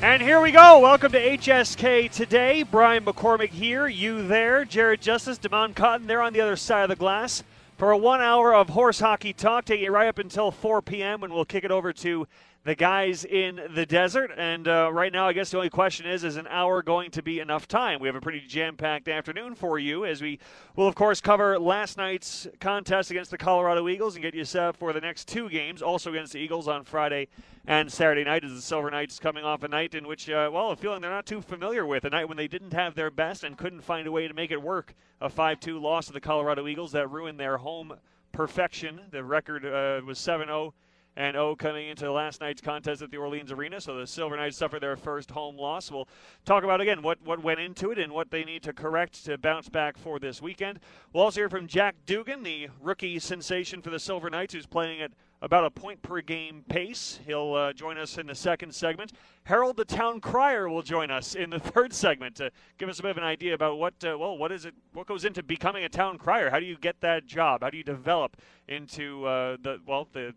And here we go. Welcome to HSK today. Brian McCormick here, you there. Jared Justice, Damon Cotton, they're on the other side of the glass for a one hour of horse hockey talk, taking it right up until 4 p.m. when we'll kick it over to the guys in the desert. And uh, right now, I guess the only question is is an hour going to be enough time? We have a pretty jam packed afternoon for you as we will, of course, cover last night's contest against the Colorado Eagles and get you set for the next two games, also against the Eagles on Friday and Saturday night as the Silver Knights coming off a night in which, uh, well, a feeling they're not too familiar with, a night when they didn't have their best and couldn't find a way to make it work. A 5 2 loss to the Colorado Eagles that ruined their home perfection. The record uh, was 7 0 and O coming into last night's contest at the Orleans Arena. So the Silver Knights suffered their first home loss. We'll talk about again what, what went into it and what they need to correct to bounce back for this weekend. We'll also hear from Jack Dugan, the rookie sensation for the Silver Knights, who's playing at about a point per game pace. He'll uh, join us in the second segment. Harold the Town Crier will join us in the third segment to give us a bit of an idea about what uh, well what is it what goes into becoming a town crier. How do you get that job? How do you develop into uh, the well the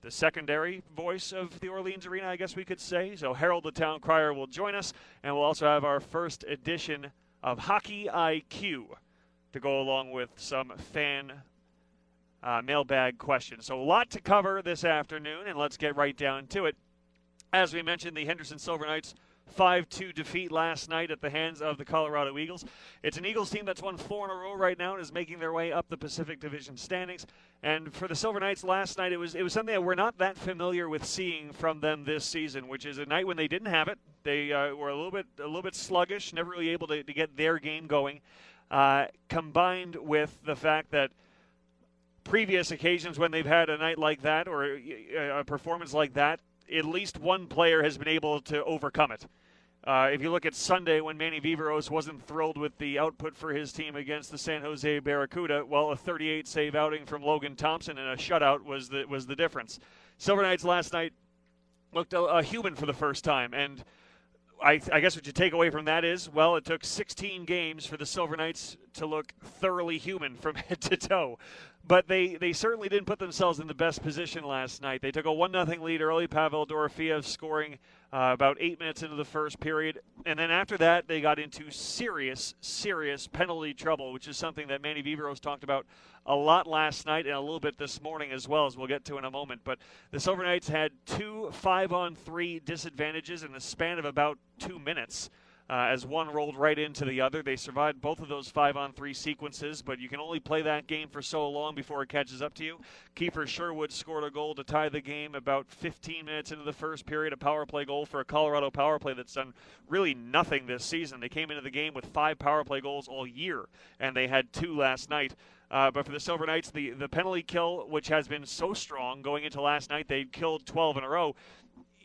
the secondary voice of the Orleans Arena, I guess we could say. So Harold the Town Crier will join us, and we'll also have our first edition of Hockey IQ to go along with some fan uh, mailbag questions. So a lot to cover this afternoon, and let's get right down to it. As we mentioned, the Henderson Silver Knights 5 2 defeat last night at the hands of the Colorado Eagles. It's an Eagles team that's won four in a row right now and is making their way up the Pacific Division standings. And for the Silver Knights last night, it was it was something that we're not that familiar with seeing from them this season, which is a night when they didn't have it. They uh, were a little bit a little bit sluggish, never really able to, to get their game going. Uh, combined with the fact that previous occasions when they've had a night like that or a performance like that, at least one player has been able to overcome it. Uh, if you look at Sunday when Manny Viveiros wasn't thrilled with the output for his team against the San Jose Barracuda, well, a 38 save outing from Logan Thompson and a shutout was the was the difference. Silver Knights last night looked a, a human for the first time, and I, I, guess what you take away from that is, well, it took 16 games for the Silver Knights to look thoroughly human from head to toe but they, they certainly didn't put themselves in the best position last night. They took a 1 0 lead early, Pavel Dorofeyev scoring uh, about eight minutes into the first period. And then after that, they got into serious, serious penalty trouble, which is something that Manny Viveiros talked about a lot last night and a little bit this morning as well, as we'll get to in a moment. But the Silver Knights had two five on three disadvantages in the span of about two minutes uh, as one rolled right into the other. They survived both of those five on three sequences, but you can only play that game for so long before it catches up to you. Kiefer Sherwood scored a goal to tie the game about 15 minutes into the first period, a power play goal for a Colorado power play that's done really nothing this season. They came into the game with five power play goals all year, and they had two last night. Uh, but for the Silver Knights, the, the penalty kill, which has been so strong going into last night, they killed 12 in a row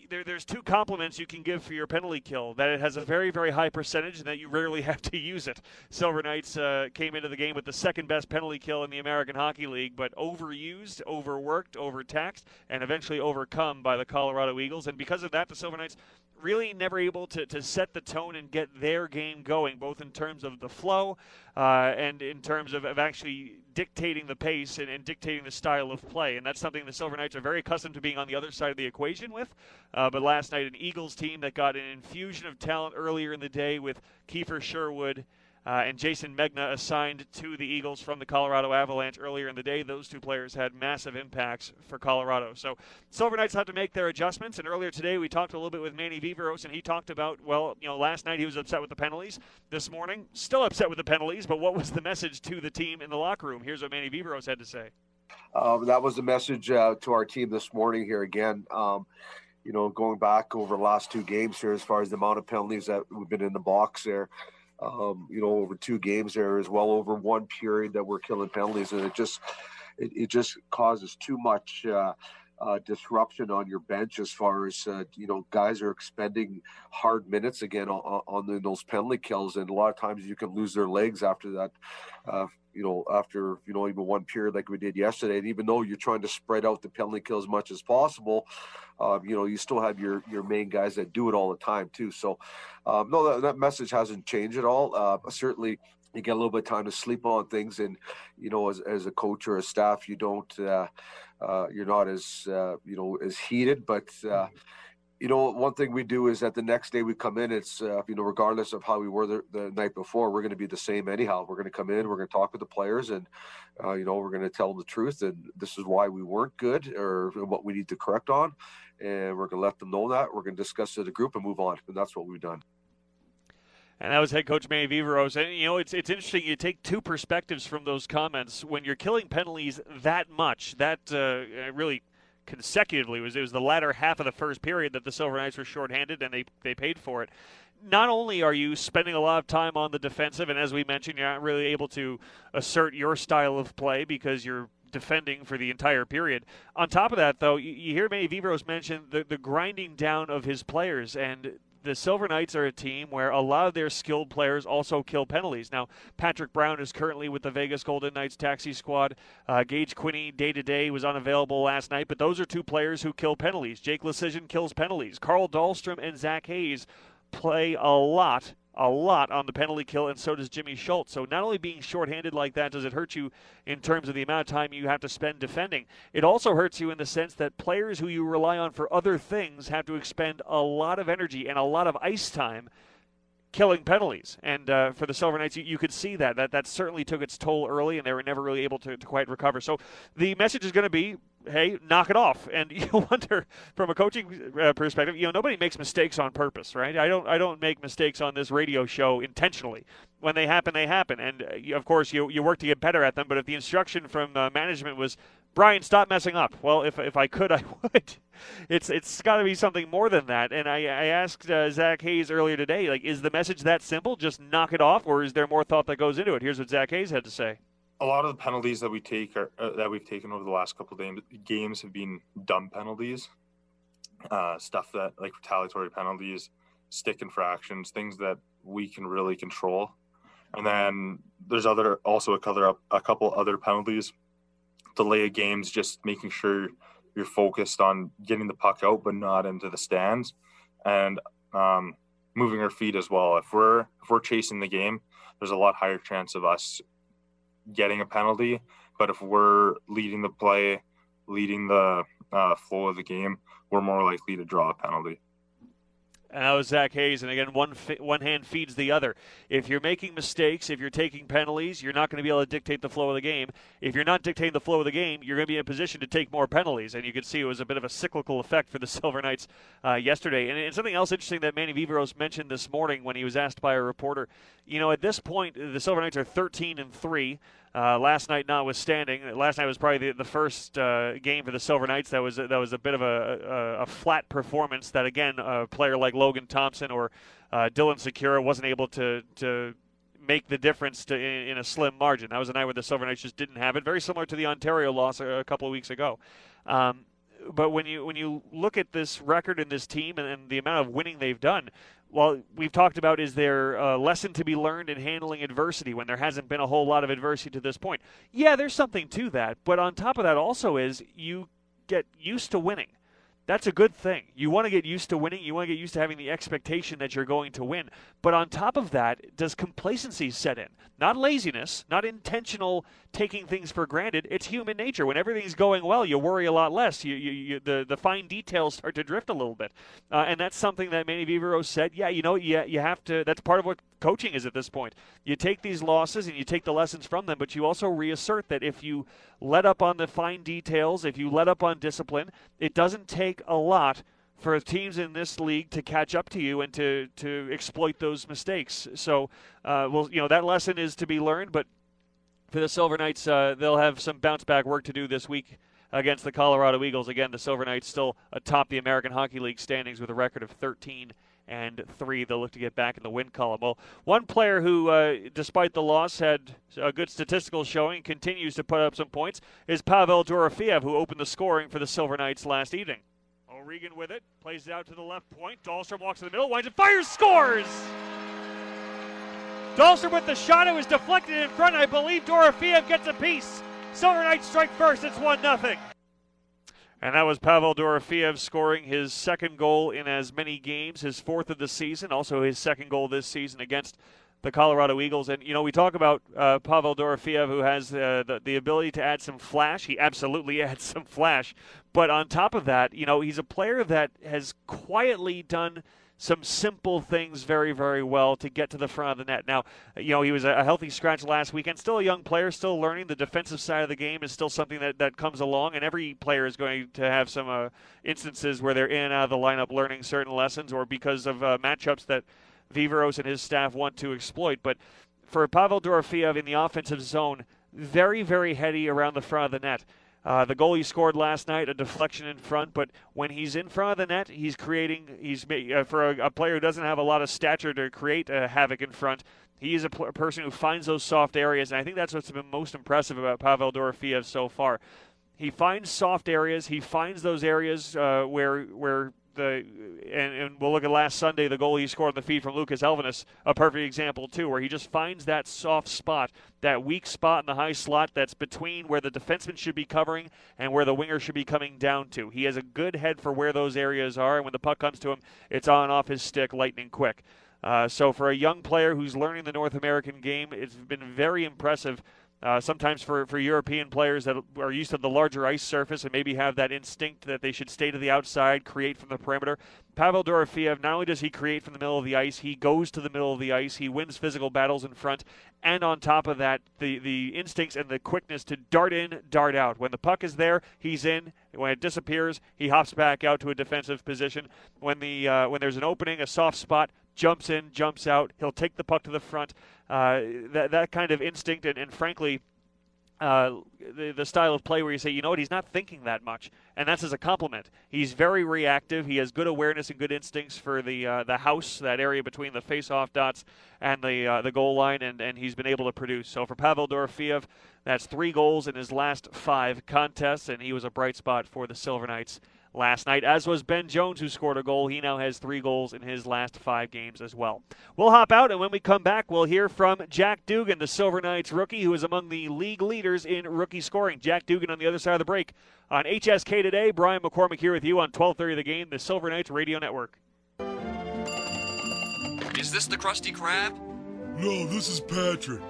there, there's two compliments you can give for your penalty kill that it has a very, very high percentage and that you rarely have to use it. Silver Knights uh, came into the game with the second best penalty kill in the American Hockey League, but overused, overworked, overtaxed, and eventually overcome by the Colorado Eagles. And because of that, the Silver Knights really never able to, to set the tone and get their game going, both in terms of the flow uh, and in terms of, of actually dictating the pace and, and, dictating the style of play. And that's something the Silver Knights are very accustomed to being on the other side of the equation with. Uh, but last night, an Eagles team that got an infusion of talent earlier in the day with Kiefer Sherwood uh, and Jason Megna assigned to the Eagles from the Colorado Avalanche earlier in the day. Those two players had massive impacts for Colorado. So Silver Knights had to make their adjustments. And earlier today, we talked a little bit with Manny Viveiros, and he talked about, well, you know, last night he was upset with the penalties. This morning, still upset with the penalties, but what was the message to the team in the locker room? Here's what Manny Viveiros had to say. Um, that was the message uh, to our team this morning here again. Um, you know, going back over the last two games here, as far as the amount of penalties that we've been in the box there, um, you know, over two games there as well over one period that we're killing penalties, and it just it, it just causes too much. Uh, uh, disruption on your bench as far as uh, you know guys are expending hard minutes again on, on those penalty kills and a lot of times you can lose their legs after that uh, you know after you know even one period like we did yesterday. And even though you're trying to spread out the penalty kill as much as possible uh, you know you still have your your main guys that do it all the time too. So um, no that, that message hasn't changed at all. Uh, certainly you get a little bit of time to sleep on things. And you know as, as a coach or a staff you don't uh, uh, you're not as uh, you know as heated, but uh, you know, one thing we do is that the next day we come in, it's, uh, you know, regardless of how we were the, the night before, we're going to be the same anyhow. We're going to come in, we're going to talk with the players, and, uh, you know, we're going to tell them the truth. And this is why we weren't good or what we need to correct on. And we're going to let them know that. We're going to discuss it as a group and move on. And that's what we've done. And that was head coach Manny Viveiros. And, you know, it's, it's interesting. You take two perspectives from those comments. When you're killing penalties that much, that uh, really consecutively. Was it was the latter half of the first period that the Silver Knights were shorthanded and they they paid for it. Not only are you spending a lot of time on the defensive, and as we mentioned, you're not really able to assert your style of play because you're defending for the entire period. On top of that, though, you, you hear Manny Viveiros mention the, the grinding down of his players, and the Silver Knights are a team where a lot of their skilled players also kill penalties. Now, Patrick Brown is currently with the Vegas Golden Knights taxi squad. Uh, Gage Quinney, day to day, was unavailable last night, but those are two players who kill penalties. Jake Leschyshyn kills penalties. Carl Dahlstrom and Zach Hayes play a lot a lot on the penalty kill, and so does Jimmy Schuldt. So not only being shorthanded like that does it hurt you in terms of the amount of time you have to spend defending, it also hurts you in the sense that players who you rely on for other things have to expend a lot of energy and a lot of ice time killing penalties. And uh, for the Silver Knights, you, you, could see that. that. That certainly took its toll early, and they were never really able to, to quite recover. So the message is going to be hey, knock it off. And you wonder from a coaching uh, perspective, you know, nobody makes mistakes on purpose, right? I don't, I don't make mistakes on this radio show intentionally. When they happen, they happen. And uh, of course, you, you work to get better at them. But if the instruction from uh, management was, Brian, stop messing up. Well, if, if I could, I would. It's it's got to be something more than that. And I, I asked uh, Zach Hayes earlier today, like, is the message that simple? Just knock it off, or is there more thought that goes into it? Here's what Zach Hayes had to say a lot of the penalties that we take are, uh, that we've taken over the last couple of games have been dumb penalties, uh, stuff that like retaliatory penalties, stick infractions, things that we can really control. And then there's other also a couple a couple other penalties, delay of games, just making sure you're focused on getting the puck out but not into the stands, and um, moving our feet as well. If we're if we're chasing the game, there's a lot higher chance of us getting a penalty. But if we're leading the play, leading the uh, flow of the game, we're more likely to draw a penalty. And that was Zach Hayes. And again, one fi- one hand feeds the other. If you're making mistakes, if you're taking penalties, you're not going to be able to dictate the flow of the game. If you're not dictating the flow of the game, you're going to be in a position to take more penalties. And you can see it was a bit of a cyclical effect for the Silver Knights uh, yesterday. And, and, something else interesting that Manny Viveiros mentioned this morning when he was asked by a reporter. You know, at this point, the Silver Knights are 13 and three. Uh, last night, notwithstanding, last night was probably the, the first uh, game for the Silver Knights that was that was a bit of a, a, a flat performance. That again, a player like Logan Thompson or uh, Dylan Secura wasn't able to to make the difference to, in, in, a slim margin. That was a night where the Silver Knights just didn't have it. Very similar to the Ontario loss a, a couple of weeks ago. Um, but when you when you look at this record and this team and, and the amount of winning they've done, well, we've talked about is there a lesson to be learned in handling adversity when there hasn't been a whole lot of adversity to this point? Yeah, there's something to that. But on top of that, also is you get used to winning that's a good thing. You want to get used to winning. You want to get used to having the expectation that you're going to win. But on top of that, does complacency set in? Not laziness, not intentional taking things for granted. It's human nature. When everything's going well, you worry a lot less. You, you, you the, the fine details start to drift a little bit. Uh, and that's something that Manny Viveiros said, yeah, you know, you, you have to, that's part of what coaching is at this point. You take these losses and you take the lessons from them, but you also reassert that if you let up on the fine details, if you let up on discipline, it doesn't take a lot for teams in this league to catch up to you and to, to exploit those mistakes. So, uh, well, you know, that lesson is to be learned, but for the Silver Knights, uh, they'll have some bounce back work to do this week against the Colorado Eagles. Again, the Silver Knights still atop the American Hockey League standings with a record of 13 and three. They'll look to get back in the win column. Well, one player who, uh, despite the loss, had a good statistical showing, continues to put up some points, is Pavel Dorofeyev, who opened the scoring for the Silver Knights last evening. O'Regan with it, plays it out to the left point. Dahlstrom walks to the middle, winds and fires, scores! Dahlstrom with the shot. It was deflected in front. I believe Dorofeyev gets a piece. Silver Knights strike first. It's 1 0. And that was Pavel Dorofeyev scoring his second goal in as many games, his fourth of the season, also his second goal this season against the Colorado Eagles. And, you know, we talk about uh, Pavel Dorofeyev, who has uh, the, the ability to add some flash. He absolutely adds some flash. But on top of that, you know, he's a player that has quietly done some simple things very, very well to get to the front of the net. Now, you know, he was a healthy scratch last weekend. Still a young player, still learning. The defensive side of the game is still something that, that comes along, and every player is going to have some uh, instances where they're in and out of the lineup learning certain lessons or because of uh, matchups that – Viveiros and his staff want to exploit. But for Pavel Dorofeyev in the offensive zone, very, very heady around the front of the net. Uh, the goal he scored last night, a deflection in front, but when he's in front of the net, he's creating. He's uh, for a, a, player who doesn't have a lot of stature to create uh, havoc in front. He is a pl- person who finds those soft areas, and I think that's what's been most impressive about Pavel Dorofeyev so far. He finds soft areas. He finds those areas uh, where where the and, and, we'll look at last Sunday the goal he scored on the feed from Lucas Elvenes, a perfect example too, where he just finds that soft spot, that weak spot in the high slot that's between where the defenseman should be covering and where the winger should be coming down to. He has a good head for where those areas are, and when the puck comes to him, it's on off his stick lightning quick. Uh, so for a young player who's learning the North American game, it's been very impressive uh, sometimes for, for European players that are used to the larger ice surface and maybe have that instinct that they should stay to the outside, create from the perimeter. Pavel Dorofeyev, not only does he create from the middle of the ice, he goes to the middle of the ice, he wins physical battles in front, and on top of that, the, the instincts and the quickness to dart in, dart out. When the puck is there, he's in. When it disappears, he hops back out to a defensive position. When the uh, when there's an opening, a soft spot, jumps in, jumps out. He'll take the puck to the front. Uh, that that kind of instinct, and, and frankly, uh, the, the style of play where you say, you know what, he's not thinking that much, and that's as a compliment. He's very reactive. He has good awareness and good instincts for the uh, the house, that area between the face-off dots and the uh, the goal line, and, and he's been able to produce. So for Pavel Dorofeyev, that's three goals in his last five contests, and he was a bright spot for the Silver Knights last night, as was Ben Jones, who scored a goal. He now has three goals in his last five games as well. We'll hop out, and when we come back, we'll hear from Jack Dugan, the Silver Knights rookie, who is among the league leaders in rookie scoring. Jack Dugan on the other side of the break. On HSK today, Brian McCormick here with you on 1230 The Game, the Silver Knights Radio Network. Is this the Krusty Krab? No, this is Patrick.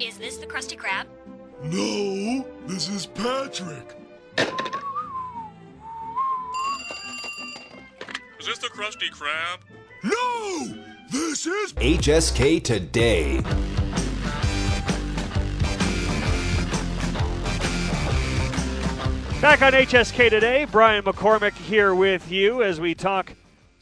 Is this the Krusty Krab? No, this is Patrick. Is this the Krusty Krab? No, this is HSK Today. Back on HSK Today, Brian McCormick here with you as we talk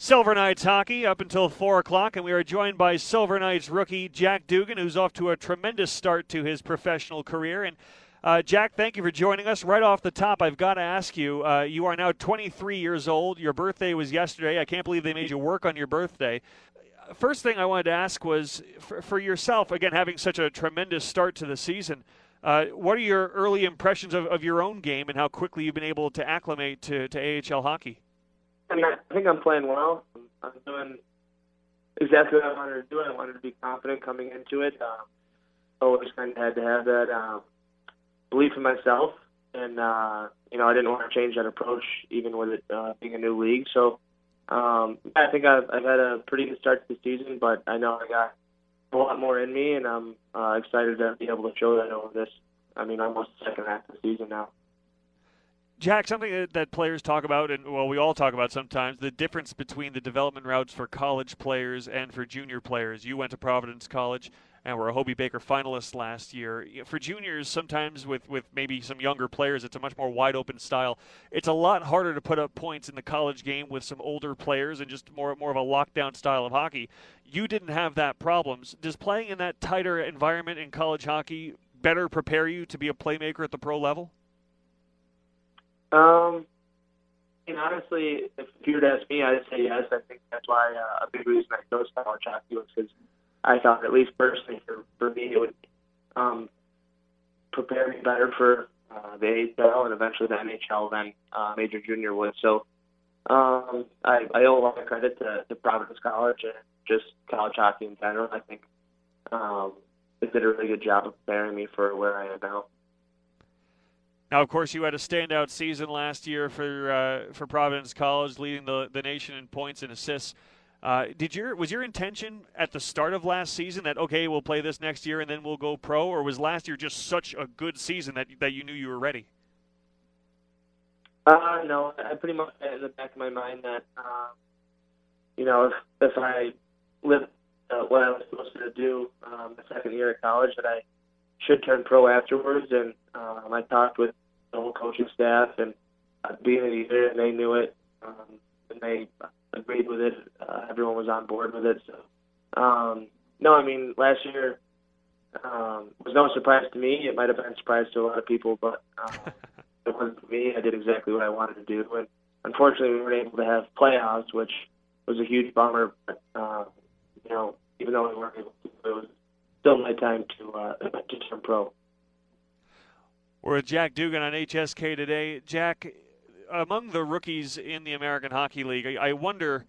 Silver Knights hockey up until 4 o'clock, and we are joined by Silver Knights rookie Jack Dugan, who's off to a tremendous start to his professional career. And uh, Jack, thank you for joining us. Right off the top, I've got to ask you uh, you are now 23 years old. Your birthday was yesterday. I can't believe they made you work on your birthday. First thing I wanted to ask was for, for yourself, again, having such a tremendous start to the season. Uh, what are your early impressions of, of your own game and how quickly you've been able to acclimate to, to AHL hockey? I mean, I think I'm playing well. I'm doing exactly what I wanted to do. I wanted to be confident coming into it. Um, always kind of had to have that um, belief in myself, and uh, you know, I didn't want to change that approach, even with it uh, being a new league. So, um, I think I've, I've had a pretty good start to the season, but I know I got a lot more in me, and I'm uh, excited to be able to show that over this. I mean, almost the second half of the season now. Jack, something that, that, players talk about, and well, we all talk about sometimes, the difference between the development routes for college players and for junior players. You went to Providence College and were a Hobey Baker finalist last year. For juniors, sometimes with, with maybe some younger players, it's a much more wide open style. It's a lot harder to put up points in the college game with some older players and just more more of a lockdown style of hockey. You didn't have that problems. Does playing in that tighter environment in college hockey better prepare you to be a playmaker at the pro level? Um, and honestly, if you were to ask me, I'd say yes. I think that's why uh, a big reason I chose college hockey was because I thought, at least personally, for, for me, it would um, prepare me better for uh, the AHL and eventually the NHL than uh, major junior would. So um, I, I owe a lot of credit to, to Providence College and just college hockey in general. I think um, they did a really good job of preparing me for where I am now. Now, of course, you had a standout season last year for uh, for Providence College, leading the, the nation in points and assists. Uh, did your was your intention at the start of last season that okay we'll play this next year and then we'll go pro, or was last year just such a good season that that you knew you were ready? Uh, no, I pretty much in the back of my mind that, uh, you know, if, if I lived uh, what I was supposed to do um, the second year of college, that I should turn pro afterwards. And um, I talked with the whole coaching staff and uh, being a leader, and they knew it, um, and they agreed with it. Uh, everyone was on board with it. So, um, no, I mean, last year um, was no surprise to me. It might have been a surprise to a lot of people, but. Um, it wasn't for me. I did exactly what I wanted to do, and unfortunately, we weren't able to have playoffs, which was a huge bummer. But uh, you know, even though we weren't able to, it was still my time to uh, to turn pro. We're with Jack Dugan on HSK today. Jack, among the rookies in the American Hockey League, I, I wonder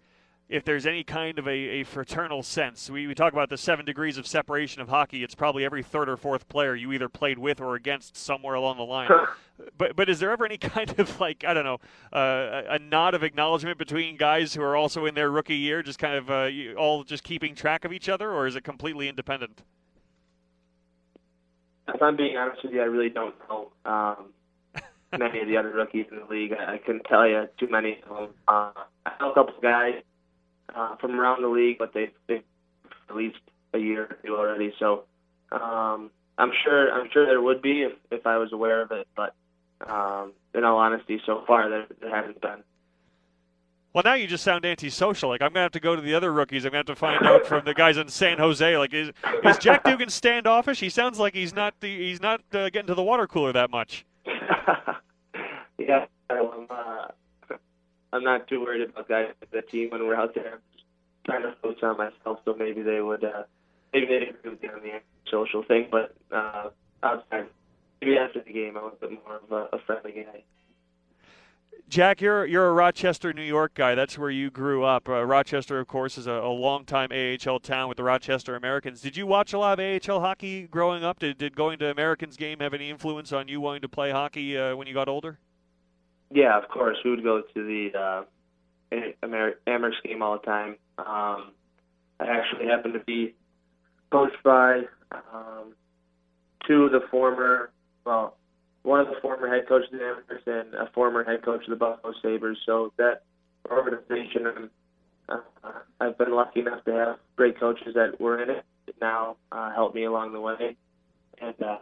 if there's any kind of a, a fraternal sense. We, we talk about the seven degrees of separation of hockey. It's probably every third or fourth player you either played with or against somewhere along the line. but but is there ever any kind of like I don't know uh, a, a nod of acknowledgement between guys who are also in their rookie year, just kind of uh, all just keeping track of each other, or is it completely independent? If I'm being honest with you, I really don't know um, many of the other rookies in the league. I, I couldn't tell you too many of them. Uh, I know a couple of guys uh, from around the league, but they've, they've at least a year or two already. So um, I'm sure I'm sure there would be if, if I was aware of it, but um, in all honesty, so far there, there hasn't been. Well, now you just sound antisocial. Like I'm gonna have to go to the other rookies. I'm gonna have to find out from the guys in San Jose. Like is is Jack Dugan standoffish? He sounds like he's not the, he's not uh, getting to the water cooler that much. yeah, I'm, uh, I'm not too worried about guys at the team when we're out there. I'm trying to focus on myself, so maybe they would uh, maybe they agree with me on the social thing. But uh, outside, maybe after the game, I was a bit more of a, a friendly guy. Jack, you're you're a Rochester, New York guy. That's where you grew up. Uh, Rochester, of course, is a, a longtime AHL town with the Rochester Americans. Did you watch a lot of AHL hockey growing up? Did, did going to Americans game have any influence on you wanting to play hockey uh, when you got older? Yeah, of course. We would go to the uh, Amer- Amerks game all the time. Um, I actually happened to be coached by um, two of the former, well, one of the former head coaches of the Amerks and a former head coach of the Buffalo Sabres. So that organization, uh, I've been lucky enough to have great coaches that were in it that now uh, help me along the way. And uh,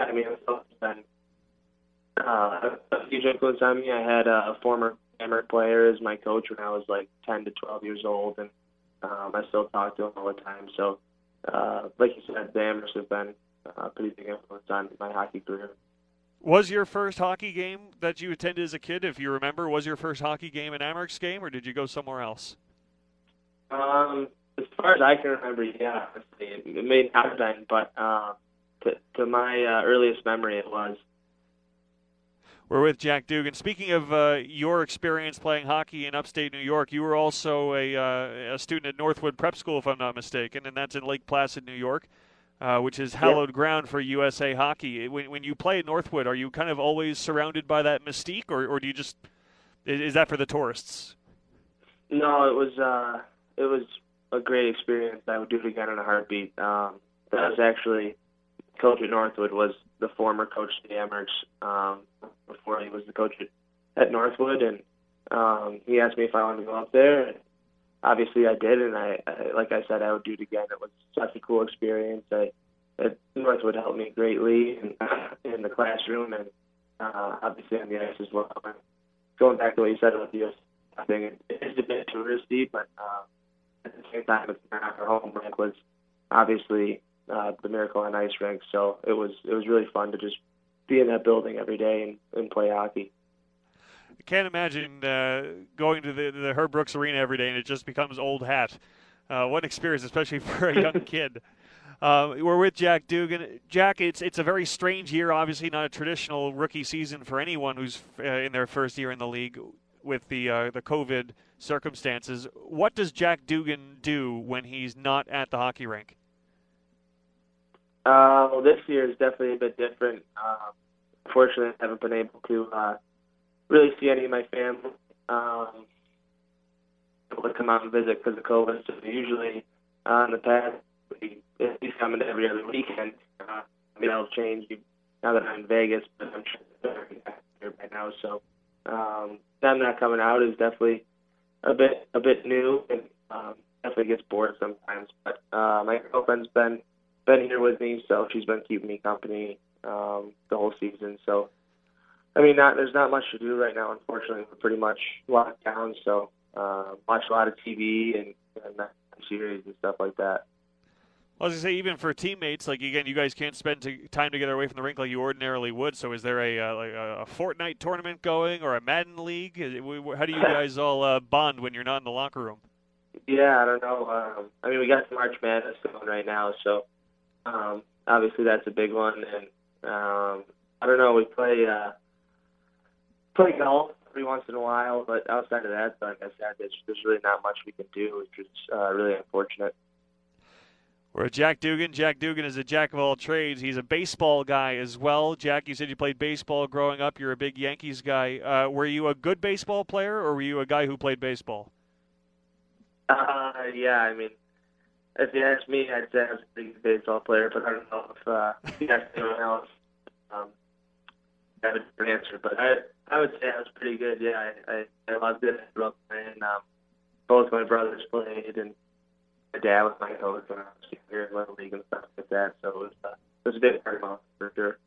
I mean, it's been uh, a huge influence on me. I had a former Amerks player as my coach when I was like 10 to 12 years old, and um, I still talk to him all the time. So, uh, like you said, the Amerks have been a pretty big influence on my hockey career. Was your first hockey game that you attended as a kid, if you remember, was your first hockey game an Amerks game, or did you go somewhere else? Um, as far as I can remember, yeah, it, may not have been, but uh, to, to my uh, earliest memory, it was. We're with Jack Dugan. Speaking of uh, your experience playing hockey in upstate New York, you were also a, uh, a student at Northwood Prep School, if I'm not mistaken, and that's in Lake Placid, New York, uh, which is hallowed yep. ground for USA hockey. When, when you play at Northwood, are you kind of always surrounded by that mystique, or, or do you just is that for the tourists? No, it was uh, it was a great experience. I would do it again in a heartbeat. Um, that was actually coach at Northwood was the former coach of the Amerks um, before he was the coach at, at Northwood, and um, he asked me if I wanted to go up there. And obviously, I did, and I, I like I said, I would do it again. It was such a cool experience. I, at Northwood helped me greatly in, in the classroom and uh, obviously on the ice as well. And going back to what you said about the US thing, it is a bit touristy, but uh, at the same time, it's our home rink was obviously uh, the Miracle on Ice rink. So it was it was really fun to just be in that building every day and, and play hockey. I can't imagine uh, going to the the Herb Brooks Arena every day and it just becomes old hat. Uh, what an experience, especially for a young kid. Uh, we're with Jack Dugan. Jack, it's it's a very strange year. Obviously, not a traditional rookie season for anyone who's uh, in their first year in the league with the uh, the COVID circumstances. What does Jack Dugan do when he's not at the hockey rink? Uh, well, this year is definitely a bit different. Uh, unfortunately, I haven't been able to uh, really see any of my family. Um, able to come out and visit because of COVID. So usually uh, in the past, we at coming every other weekend. Uh, I mean, that'll change now that I'm in Vegas, but I'm sure here by now. So um, them not coming out is definitely a bit a bit new and um, definitely gets bored sometimes. But uh, my girlfriend's been been here with me, so she's been keeping me company um, the whole season. So I mean, not there's not much to do right now. Unfortunately, we're pretty much locked down. So uh, watch a lot of TV and, and series and stuff like that. Well, as I say, even for teammates, like again, you guys can't spend to, time together away from the rink like you ordinarily would. So, is there a uh, like a, a Fortnite tournament going or a Madden league? It, how do you guys all uh, bond when you're not in the locker room? Yeah, I don't know. Um, I mean, we got March Madness going right now, so um, obviously that's a big one. And um, I don't know. We play uh, play golf every once in a while, but outside of that, like I said, there's, there's really not much we can do, which is uh, really unfortunate. We're Jack Dugan. Jack Dugan is a jack of all trades. He's a baseball guy as well. Jack, you said you played baseball growing up. You're a big Yankees guy. Uh, were you a good baseball player, or were you a guy who played baseball? Uh, yeah, I mean, if you ask me, I'd say I was a good baseball player, but I don't know if uh, you ask anyone else. Um, I have a different answer, but I I would say I was pretty good. Yeah, I I, I loved it. I grew up playing. Um, both my brothers played, and my dad was my coach when I was younger in Little League and stuff like that. So it was, uh, it was a big part of my for sure.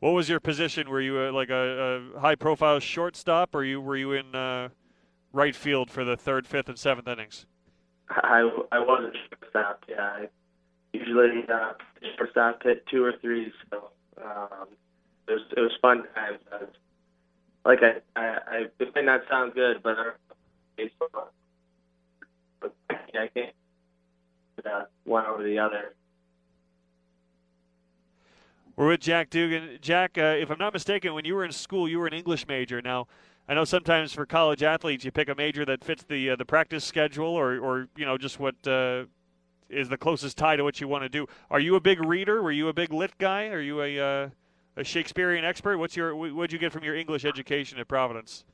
What was your position? Were you a, like a, a high-profile shortstop, or you were you in uh, right field for the third, fifth, and seventh innings? I I wasn't shortstop. Yeah, I usually uh, shortstop hit two or three. So um, it was it was fun times. I was, like I, I, I it might not sound good, but I, can't one over the other. We're with Jack Dugan. Jack, uh, if I'm not mistaken, when you were in school, you were an English major. Now, I know sometimes for college athletes, you pick a major that fits the uh, the practice schedule, or or you know just what uh, is the closest tie to what you want to do. Are you a big reader? Were you a big lit guy? Are you a uh, a Shakespearean expert? What's your what'd you get from your English education at Providence?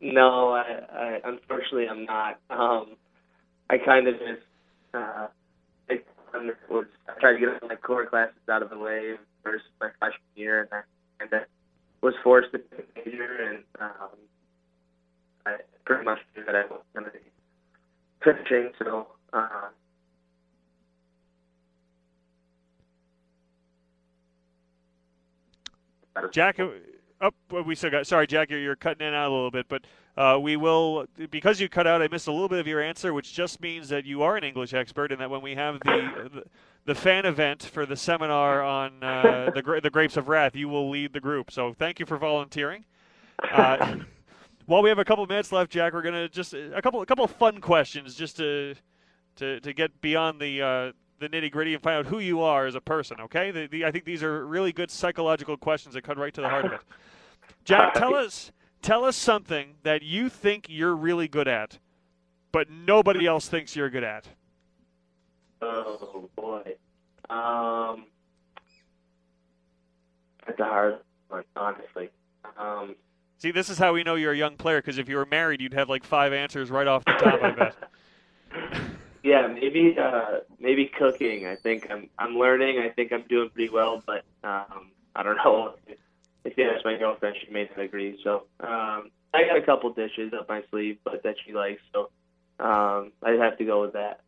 No, I, I unfortunately I'm not. Um, I kind of just uh, I, I tried to get my core classes out of the way first my freshman year, and then and then was forced to pick a major, and um, I pretty much knew that I was going to be pitching. So. Uh, Jack, oh, we still got. Sorry, Jack, you're, you're cutting in out a little bit, but uh, we will because you cut out. I missed a little bit of your answer, which just means that you are an English expert, and that when we have the the, the fan event for the seminar on uh, the the grapes of wrath, you will lead the group. So thank you for volunteering. Uh, while we have a couple minutes left, Jack, we're gonna just a couple a couple of fun questions just to to to get beyond the uh, the nitty gritty and find out who you are as a person. Okay, the, the, I think these are really good psychological questions that cut right to the heart of it. Jack, tell us tell us something that you think you're really good at, but nobody else thinks you're good at. Oh boy, um, that's a hard one, honestly. Um, See, this is how we know you're a young player. Because if you were married, you'd have like five answers right off the top. I bet. Yeah, maybe uh, maybe cooking. I think I'm I'm learning. I think I'm doing pretty well, but um, I don't know. If you ask my girlfriend, she may not agree. So um, I got a couple dishes up my sleeve, but that she likes. So um, I'd have to go with that.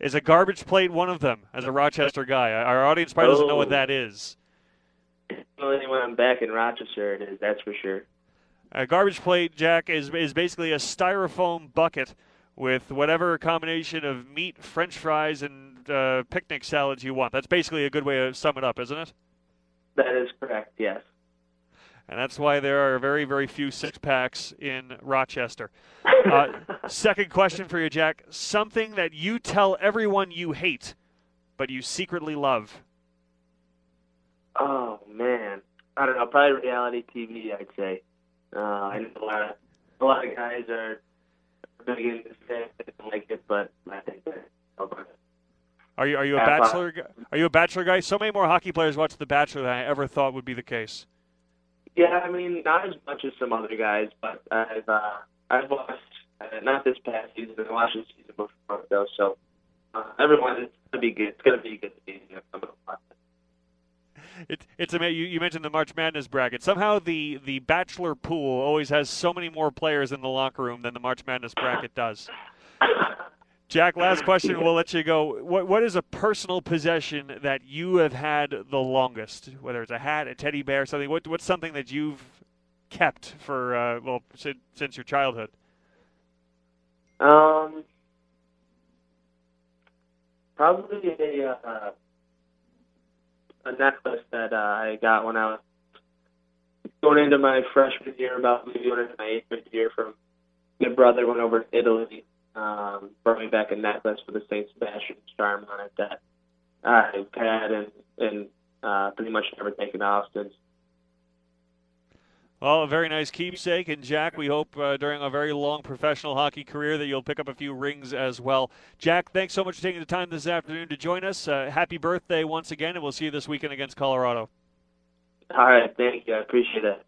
Is a garbage plate one of them? As a Rochester guy, our audience probably doesn't know what that is. Only when I'm back in Rochester, it is. That's for sure. A garbage plate, Jack, is is basically a styrofoam bucket with whatever combination of meat, French fries, and uh, picnic salads you want. That's basically a good way to sum it up, isn't it? That is correct. Yes. And that's why there are very, very few six packs in Rochester. Uh, second question for you, Jack. Something that you tell everyone you hate, but you secretly love. Oh man, I don't know. Probably reality TV. I'd say. Uh, I know a lot of a lot of guys are into like it, but I think that. Are you are you a bachelor? Are you a bachelor guy? So many more hockey players watch The Bachelor than I ever thought would be the case. Yeah, I mean, not as much as some other guys, but I've uh, I've watched Uh, not this past season, I watched the season before though. So uh, everyone, it's gonna be good. It's gonna be a good season. It, it's amazing. You, you mentioned the March Madness bracket. Somehow the the Bachelor pool always has so many more players in the locker room than the March Madness bracket does. Jack, last question. We'll let you go. What what is a personal possession that you have had the longest? Whether it's a hat, a teddy bear, something. What what's something that you've kept for uh, well since, since your childhood? Um, probably a uh, a necklace that uh, I got when I was going into my freshman year, about maybe going into my eighth year. From my brother went over to Italy, um, brought me back a necklace with a Saint Sebastian charm on it that I've had and and uh, pretty much never taken off since. Well, a very nice keepsake. And Jack, we hope uh, during a very long professional hockey career that you'll pick up a few rings as well. Jack, thanks so much for taking the time this afternoon to join us. Uh, happy birthday once again, and we'll see you this weekend against Colorado. All right, thank you. I appreciate it.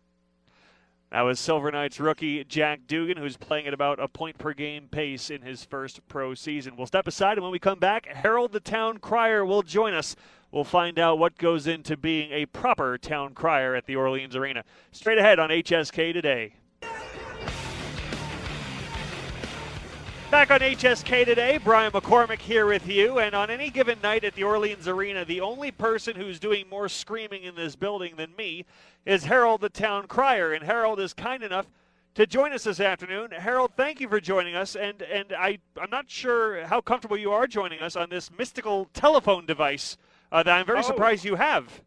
That was Silver Knights rookie Jack Dugan, who's playing at about a point per game pace in his first pro season. We'll step aside, and when we come back, Harold the Town Crier will join us. We'll find out what goes into being a proper town crier at the Orleans Arena. Straight ahead on HSK today. Back on HSK today, Brian McCormick here with you. And on any given night at the Orleans Arena, the only person who's doing more screaming in this building than me is Harold the Town Crier. And Harold is kind enough to join us this afternoon. Harold, thank you for joining us. And, and I, I'm not sure how comfortable you are joining us on this mystical telephone device uh, that I'm very Oh. surprised you have.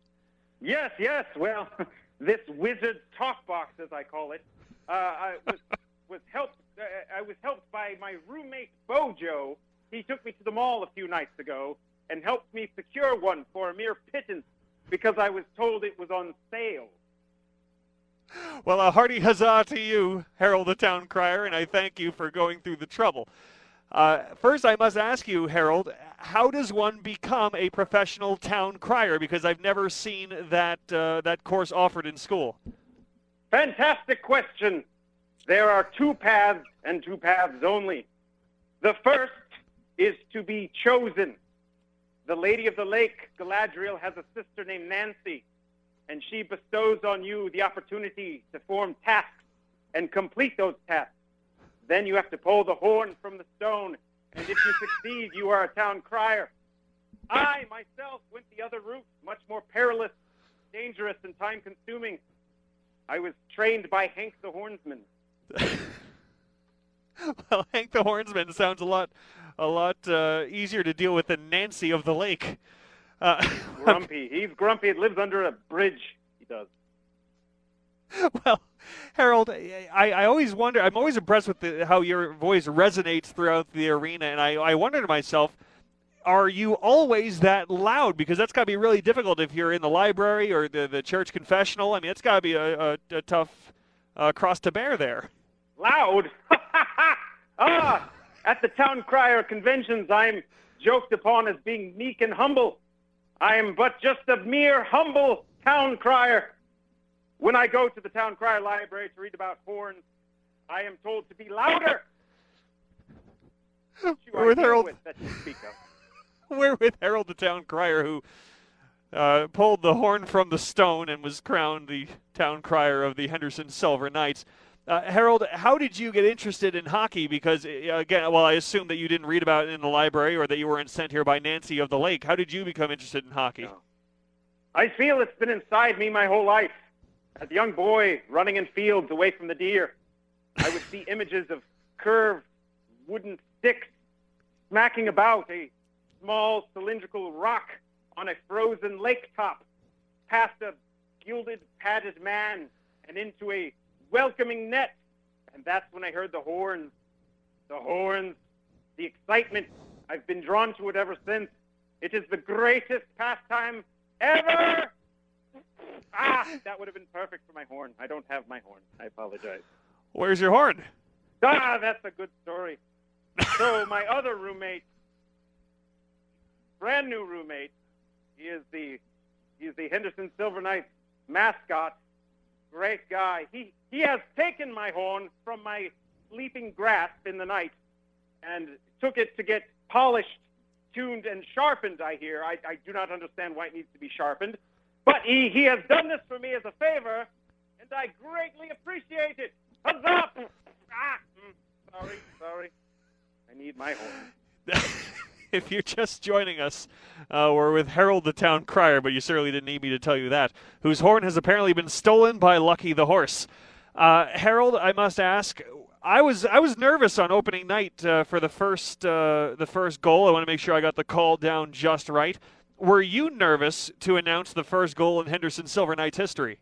Yes, yes. Well, this wizard talk box, as I call it, uh, I was was helped. Uh, I was helped by my roommate Bojo. He took me to the mall a few nights ago and helped me secure one for a mere pittance because I was told it was on sale. Well, a hearty huzzah to you, Harold the Town Crier, and I thank you for going through the trouble. Uh, first, I must ask you, Harold, how does one become a professional town crier? Because I've never seen that uh, that course offered in school. Fantastic question. There are two paths and two paths only. The first is to be chosen. The Lady of the Lake, Galadriel, has a sister named Nancy, and she bestows on you the opportunity to form tasks and complete those tasks. Then you have to pull the horn from the stone, and if you succeed, you are a town crier. I, myself, went the other route, much more perilous, dangerous, and time consuming. I was trained by Hank the Hornsman. well, Hank the Hornsman sounds a lot, a lot uh, easier to deal with than Nancy of the Lake. Uh, Grumpy. He's grumpy. It lives under a bridge. He does. well, Harold, I, I always wonder. I'm always impressed with the, how your voice resonates throughout the arena, and I, I wonder to myself, are you always that loud? Because that's got to be really difficult if you're in the library or the, the church confessional. I mean, it's got to be a, a, a tough uh, cross to bear there. Loud. ah, at the town crier conventions, I'm joked upon as being meek and humble. I am but just a mere humble town crier. When I go to the town crier library to read about horns, I am told to be louder. We're with Harold. with that you speak of. We're with Harold the Town Crier, who uh, pulled the horn from the stone and was crowned the Town Crier of the Henderson Silver Knights. Uh, Harold, how did you get interested in hockey? Because, uh, again, well, I assume that you didn't read about it in the library or that you weren't sent here by Nancy of the Lake. How did you become interested in hockey? I feel it's been inside me my whole life. As a young boy running in fields away from the deer, I would see images of curved wooden sticks smacking about a small cylindrical rock on a frozen lake top, past a gilded padded man and into a welcoming net. And that's when I heard the horns. The horns, the excitement. I've been drawn to it ever since. It is the greatest pastime ever. Ah, that would have been perfect for my horn. I don't have my horn. I apologize. Where's your horn? Ah, that's a good story. So my other roommate, brand new roommate, he is the he is the Henderson Silver Knights mascot. Great guy. He he has taken my horn from my sleeping grasp in the night and took it to get polished, tuned, and sharpened, I hear. I, I do not understand why it needs to be sharpened. But he, he has done this for me as a favor, and I greatly appreciate it. Huzzah! Ah, mm, sorry, sorry. I need my horn. if you're just joining us, uh, we're with Harold the Town Crier, but you certainly didn't need me to tell you that, whose horn has apparently been stolen by Lucky the Horse. Uh, Harold, I must ask, I was I was nervous on opening night uh, for the first uh, the first goal. I want to make sure I got the call down just right. Were you nervous to announce the first goal in Henderson Silver Knights history?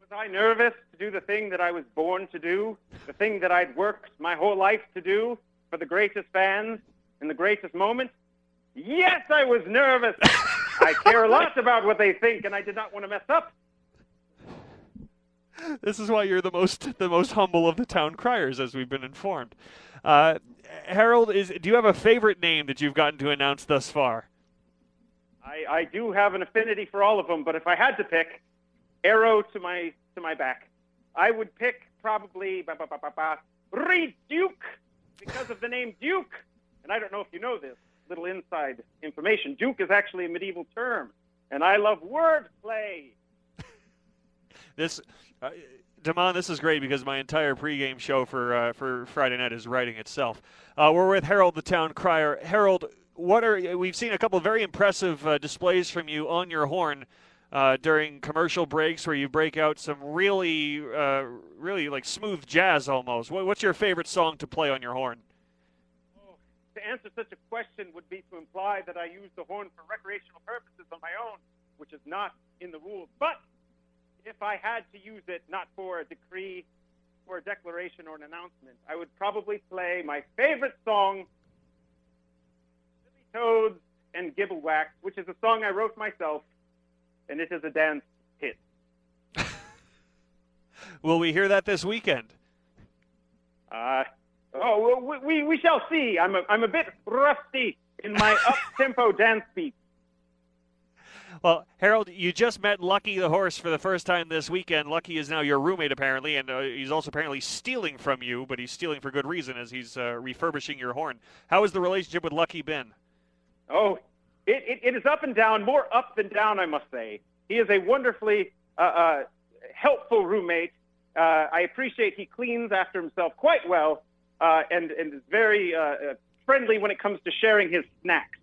Was I nervous to do the thing that I was born to do, the thing that I'd worked my whole life to do for the greatest fans in the greatest moment? Yes, I was nervous. I care a lot about what they think, and I did not want to mess up. This is why you're the most the most humble of the town criers, as we've been informed. Uh, Harold, is do you have a favorite name that you've gotten to announce thus far? I, I do have an affinity for all of them, but if I had to pick, arrow to my to my back, I would pick probably ba, ba, ba, ba, ba, Reed Duke because of the name Duke. And I don't know if you know this little inside information. Duke is actually a medieval term, and I love wordplay. This, uh, Damon, this is great because my entire pregame show for uh, for Friday night is writing itself. Uh, we're with Harold the Town Crier. Harold, what are we've seen a couple very impressive uh, displays from you on your horn uh, during commercial breaks where you break out some really, uh, really like smooth jazz almost. What, what's your favorite song to play on your horn? To answer such a question would be to imply that I use the horn for recreational purposes on my own, which is not in the rules. But if I had to use it not for a decree or a declaration or an announcement, I would probably play my favorite song, Silly Toads and Gibblewax, which is a song I wrote myself, and it is a dance hit. Will we hear that this weekend? Uh, oh, we, we, we shall see. I'm a, I'm a bit rusty in my up-tempo dance beat. Well, Harold, you just met Lucky the horse for the first time this weekend. Lucky is now your roommate, apparently, and uh, he's also apparently stealing from you, but he's stealing for good reason as he's uh, refurbishing your horn. How has the relationship with Lucky been? Oh, it, it, it is up and down, more up than down, I must say. He is a wonderfully uh, uh, helpful roommate. Uh, I appreciate he cleans after himself quite well uh, and, and is very uh, uh, friendly when it comes to sharing his snacks.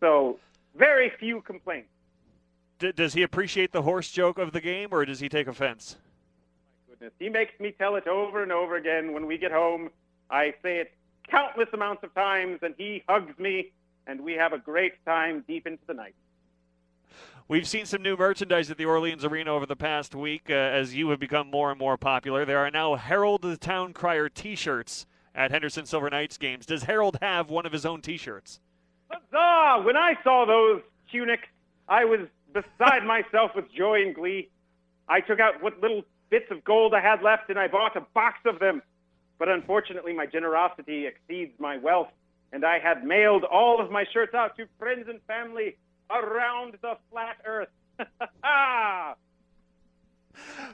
So, very few complaints. D- does he appreciate the horse joke of the game, or does he take offense? My goodness, he makes me tell it over and over again. When we get home, I say it countless amounts of times, and he hugs me, and we have a great time deep into the night. We've seen some new merchandise at the Orleans Arena over the past week uh, as you have become more and more popular. There are now Harold the Town Crier T-shirts at Henderson Silver Knights games. Does Harold have one of his own T-shirts? Huzzah! When I saw those tunics, I was beside myself with joy and glee. I took out what little bits of gold I had left and I bought a box of them. But unfortunately, my generosity exceeds my wealth, and I had mailed all of my shirts out to friends and family around the flat earth.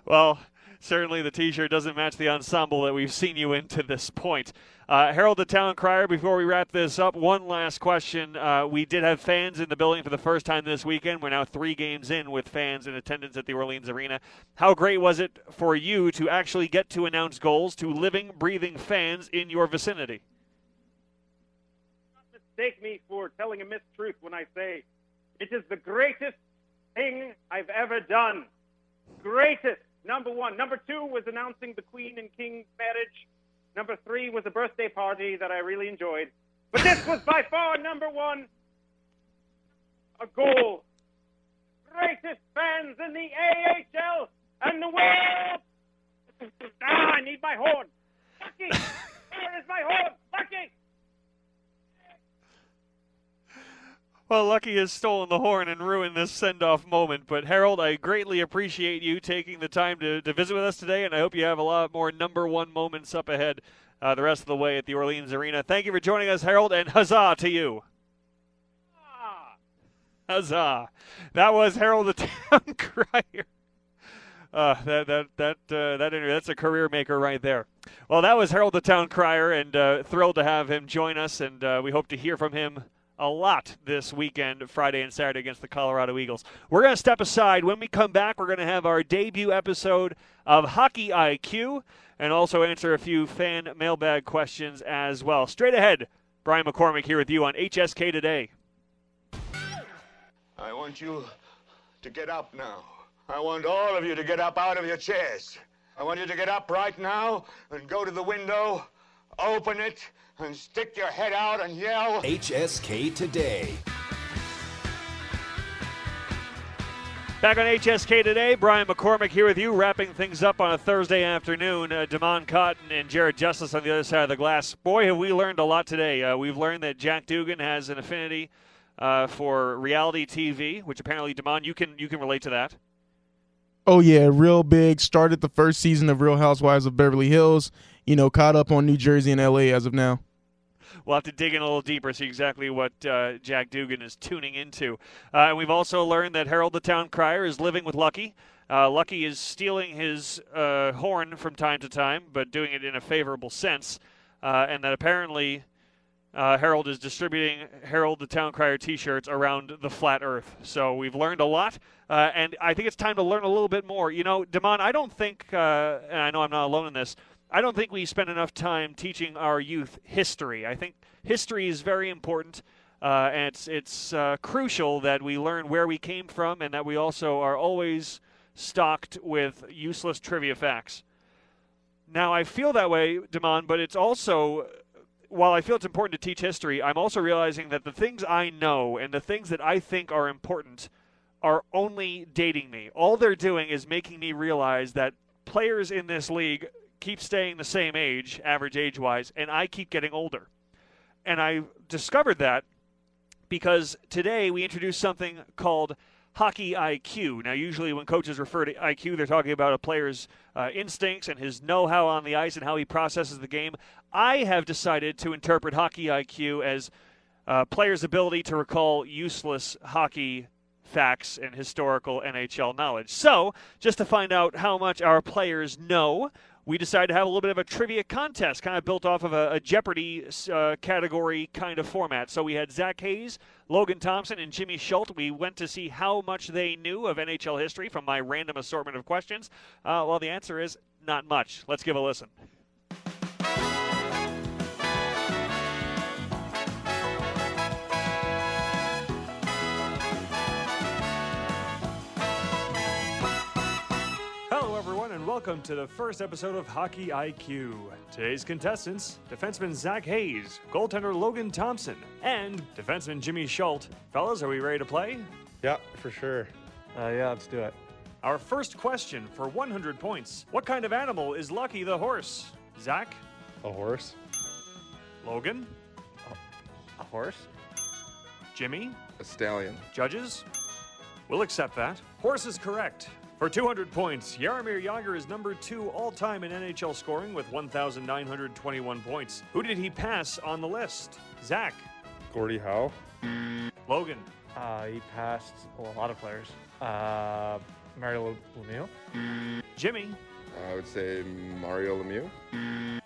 well, certainly the T-shirt doesn't match the ensemble that we've seen you in to this point. Uh, Harold the Town Crier, before we wrap this up, one last question. Uh, we did have fans in the building for the first time this weekend. We're now three games in with fans in attendance at the Orleans Arena. How great was it for you to actually get to announce goals to living, breathing fans in your vicinity? Do not mistake me for telling a mistruth when I say it is the greatest thing I've ever done. Greatest. Number one. Number two was announcing the Queen and King marriage. Number three was a birthday party that I really enjoyed. But this was by far number one. A goal. Greatest fans in the AHL and the world. Ah, I need my horn. Lucky. Where is my horn? Lucky. Well, Lucky has stolen the horn and ruined this send off moment. But, Harold, I greatly appreciate you taking the time to, to visit with us today, and I hope you have a lot more number one moments up ahead uh, the rest of the way at the Orleans Arena. Thank you for joining us, Harold, and huzzah to you. Huzzah. That was Harold the Town Crier. Uh, that that that uh, that interview, that's a career maker right there. Well, that was Harold the Town Crier, and uh, thrilled to have him join us, and uh, we hope to hear from him a lot this weekend, Friday and Saturday against the Colorado Eagles. We're going to step aside. When we come back, we're going to have our debut episode of Hockey IQ, and also answer a few fan mailbag questions as well. Straight ahead, Brian McCormick here with you on HSK today. I want you to get up now. I want all of you to get up out of your chairs. I want you to get up right now and go to the window, open it, and stick your head out and yell. HSK Today. Back on HSK today, Brian McCormick here with you, wrapping things up on a Thursday afternoon. Uh, Damon Cotton and Jared Justice on the other side of the glass. Boy, have we learned a lot today. Uh, we've learned that Jack Dugan has an affinity uh, for reality TV, which apparently, Damon, you can you can relate to that. Oh yeah, real big. Started the first season of Real Housewives of Beverly Hills. You know, caught up on New Jersey and LA as of now. We'll have to dig in a little deeper, see exactly what uh, Jack Dugan is tuning into. Uh, and we've also learned that Harold the Town Crier is living with Lucky. Uh, Lucky is stealing his uh, horn from time to time, but doing it in a favorable sense. Uh, and that apparently uh, Harold is distributing Harold the Town Crier T-shirts around the flat Earth. So we've learned a lot, uh, and I think it's time to learn a little bit more. You know, Damon, I don't think, uh, and I know I'm not alone in this. I don't think we spend enough time teaching our youth history. I think history is very important, uh, and it's it's uh, crucial that we learn where we came from, and that we also are always stocked with useless trivia facts. Now, I feel that way, Damon, but it's also while I feel it's important to teach history, I'm also realizing that the things I know and the things that I think are important are only dating me. All they're doing is making me realize that players in this league keep staying the same age, average age wise, and I keep getting older. And I discovered that because today we introduced something called hockey IQ. Now, usually when coaches refer to IQ, they're talking about a player's uh, instincts and his know how on the ice and how he processes the game. I have decided to interpret hockey IQ as uh, players' ability to recall useless hockey facts and historical NHL knowledge. So, just to find out how much our players know, we decided to have a little bit of a trivia contest, kind of built off of a, a Jeopardy uh, category kind of format. So we had Zach Hayes, Logan Thompson, and Jimmy Schuldt. We went to see how much they knew of NHL history from my random assortment of questions. Uh, well, the answer is not much. Let's give a listen. Welcome to the first episode of Hockey IQ. Today's contestants defenseman Zach Hayes, goaltender Logan Thompson, and defenseman Jimmy Schuldt. Fellas, are we ready to play? Yeah, for sure. Uh, yeah, let's do it. Our first question for 100 points What kind of animal is Lucky the horse? Zach? A horse. Logan? A horse. Jimmy? A stallion. Judges? We'll accept that. Horse is correct. For 200 points, Jaromir Jagr is number two all time in NHL scoring with 1,921 points. Who did he pass on the list? Zach. Gordie Howe. Logan. Uh, he passed well, a lot of players. Uh, Mario Lemieux. Jimmy. I would say Mario Lemieux.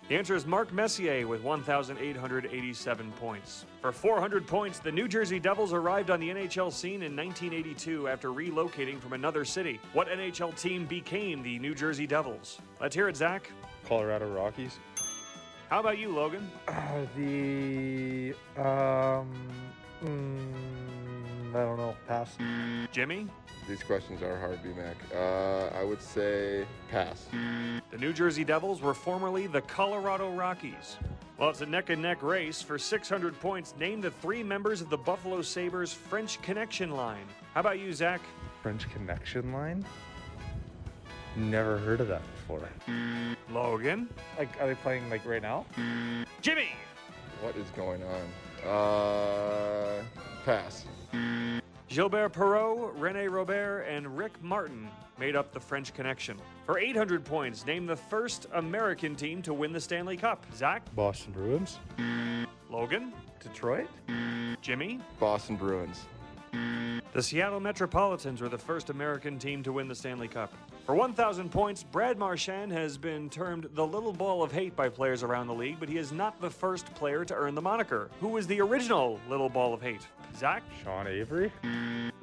The answer is Mark Messier with 1,887 points. For 400 points, the New Jersey Devils arrived on the NHL scene in 1982 after relocating from another city. What NHL team became the New Jersey Devils? Let's hear it, Zach. Colorado Rockies. How about you, Logan? Uh, the um, mm, I don't know. Pass. Jimmy. These questions are hard, BMAC. Uh, I would say pass. The New Jersey Devils were formerly the Colorado Rockies. Well, it's a neck and neck race. For 600 points, name the three members of the Buffalo Sabres French Connection line. How about you, Zach? French Connection line? Never heard of that before. Logan? Like, are they playing like right now? Jimmy! What is going on? Uh, pass. Gilbert Perreault, Rene Robert, and Rick Martin made up the French Connection. For 800 points, name the first American team to win the Stanley Cup. Zach? Boston Bruins. Logan? Detroit? Jimmy? Boston Bruins. The Seattle Metropolitans were the first American team to win the Stanley Cup. For 1,000 points, Brad Marchand has been termed the little ball of hate by players around the league, but he is not the first player to earn the moniker. Who was the original little ball of hate? Zach? Sean Avery.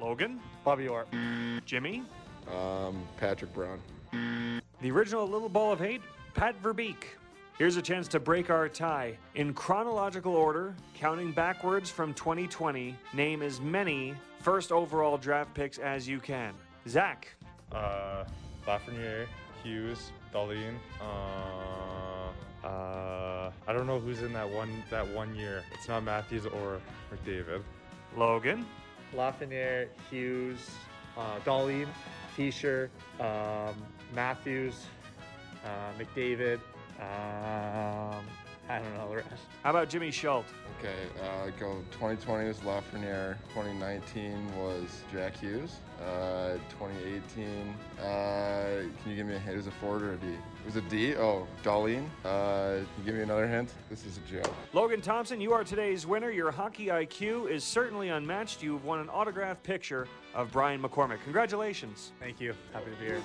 Logan? Bobby Orr. Jimmy? Um, Patrick Brown. The original little ball of hate? Pat Verbeek. Here's a chance to break our tie. In chronological order, counting backwards from 2020, name as many first overall draft picks as you can. Zach? Uh, Lafreniere, Hughes, Dahlin. Uh, uh, I don't know who's in that one that one year. It's not Matthews or McDavid. Logan? Lafreniere, Hughes, uh, Dahlin, Hischier, um, Matthews, uh, McDavid. Um, I don't know the rest. How about Jimmy Schuldt? Okay, uh, go 2020 was Lafreniere. 2019 was Jack Hughes. Uh, 2018. Uh, can you give me a hint? Is it forward or a D? It was a D. Oh, Dahlin. Uh, can you give me another hint? This is a joke. Logan Thompson, you are today's winner. Your hockey IQ is certainly unmatched. You've won an autographed picture of Brian McCormick. Congratulations. Thank you. Happy to be here.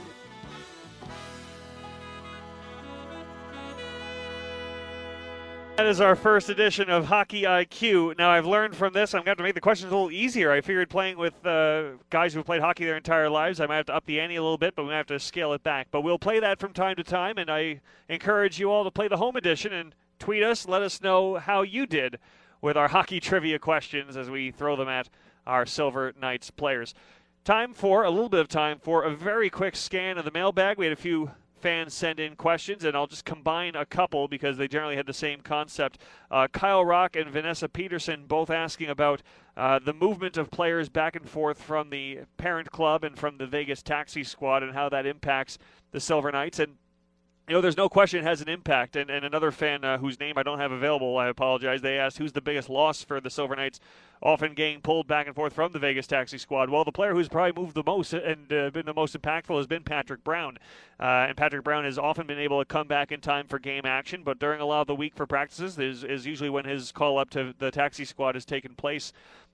That is our first edition of Hockey IQ. Now, I've learned from this, I'm going to make the questions a little easier. I figured playing with uh, guys who have played hockey their entire lives, I might have to up the ante a little bit, but we might have to scale it back. But we'll play that from time to time, and I encourage you all to play the home edition and tweet us. Let us know how you did with our hockey trivia questions as we throw them at our Silver Knights players. Time for a little bit of time for a very quick scan of the mailbag. We had a few fans send in questions, and I'll just combine a couple because they generally had the same concept. Uh, Kyle Rock and Vanessa Peterson both asking about uh, the movement of players back and forth from the parent club and from the Vegas taxi squad and how that impacts the Silver Knights. And you know, there's no question it has an impact. And, and another fan uh, whose name I don't have available, I apologize, they asked who's the biggest loss for the Silver Knights, often getting pulled back and forth from the Vegas Taxi Squad. Well, the player who's probably moved the most and uh, been the most impactful has been Patrick Brown. Uh, and Patrick Brown has often been able to come back in time for game action, but during a lot of the week for practices is, is usually when his call up to the Taxi Squad has taken place.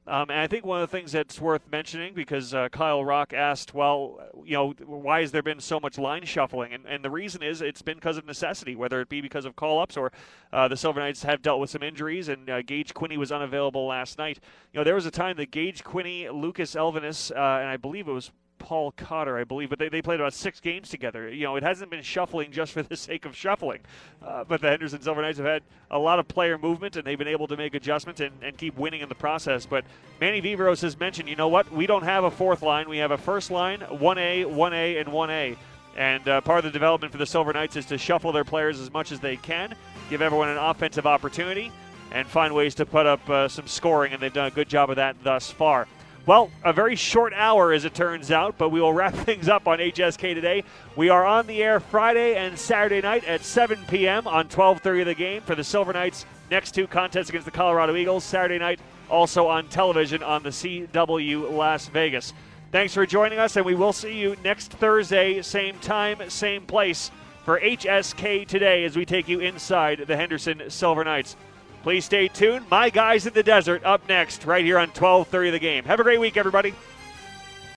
Um, and I think one of the things that's worth mentioning, because uh, Kyle Rock asked, well, you know, why has there been so much line shuffling? And, and the reason is it's been because of necessity, whether it be because of call ups or uh, the Silver Knights have dealt with some injuries, and uh, Gage Quinney was unavailable last night. You know, there was a time that Gage Quinney, Lucas Elvenes, uh, and I believe it was Paul Cotter, I believe, but they, they played about six games together. You know, it hasn't been shuffling just for the sake of shuffling. Uh, but the Henderson Silver Knights have had a lot of player movement, and they've been able to make adjustments and, and keep winning in the process. But Manny Viveiros has mentioned, you know what? We don't have a fourth line. We have a first line, 1A, 1A, and 1A. And uh, part of the development for the Silver Knights is to shuffle their players as much as they can, give everyone an offensive opportunity, and find ways to put up uh, some scoring. And they've done a good job of that thus far. Well, a very short hour as it turns out, but we will wrap things up on HSK today. We are on the air Friday and Saturday night at 7 p.m. on 12:30 of the game for the Silver Knights' next two contests against the Colorado Eagles. Saturday night also on television on the CW Las Vegas. Thanks for joining us, and we will see you next Thursday, same time, same place for HSK today as we take you inside the Henderson Silver Knights. Please stay tuned. My guys in the desert up next, right here on 12:30 of the game. Have a great week, everybody.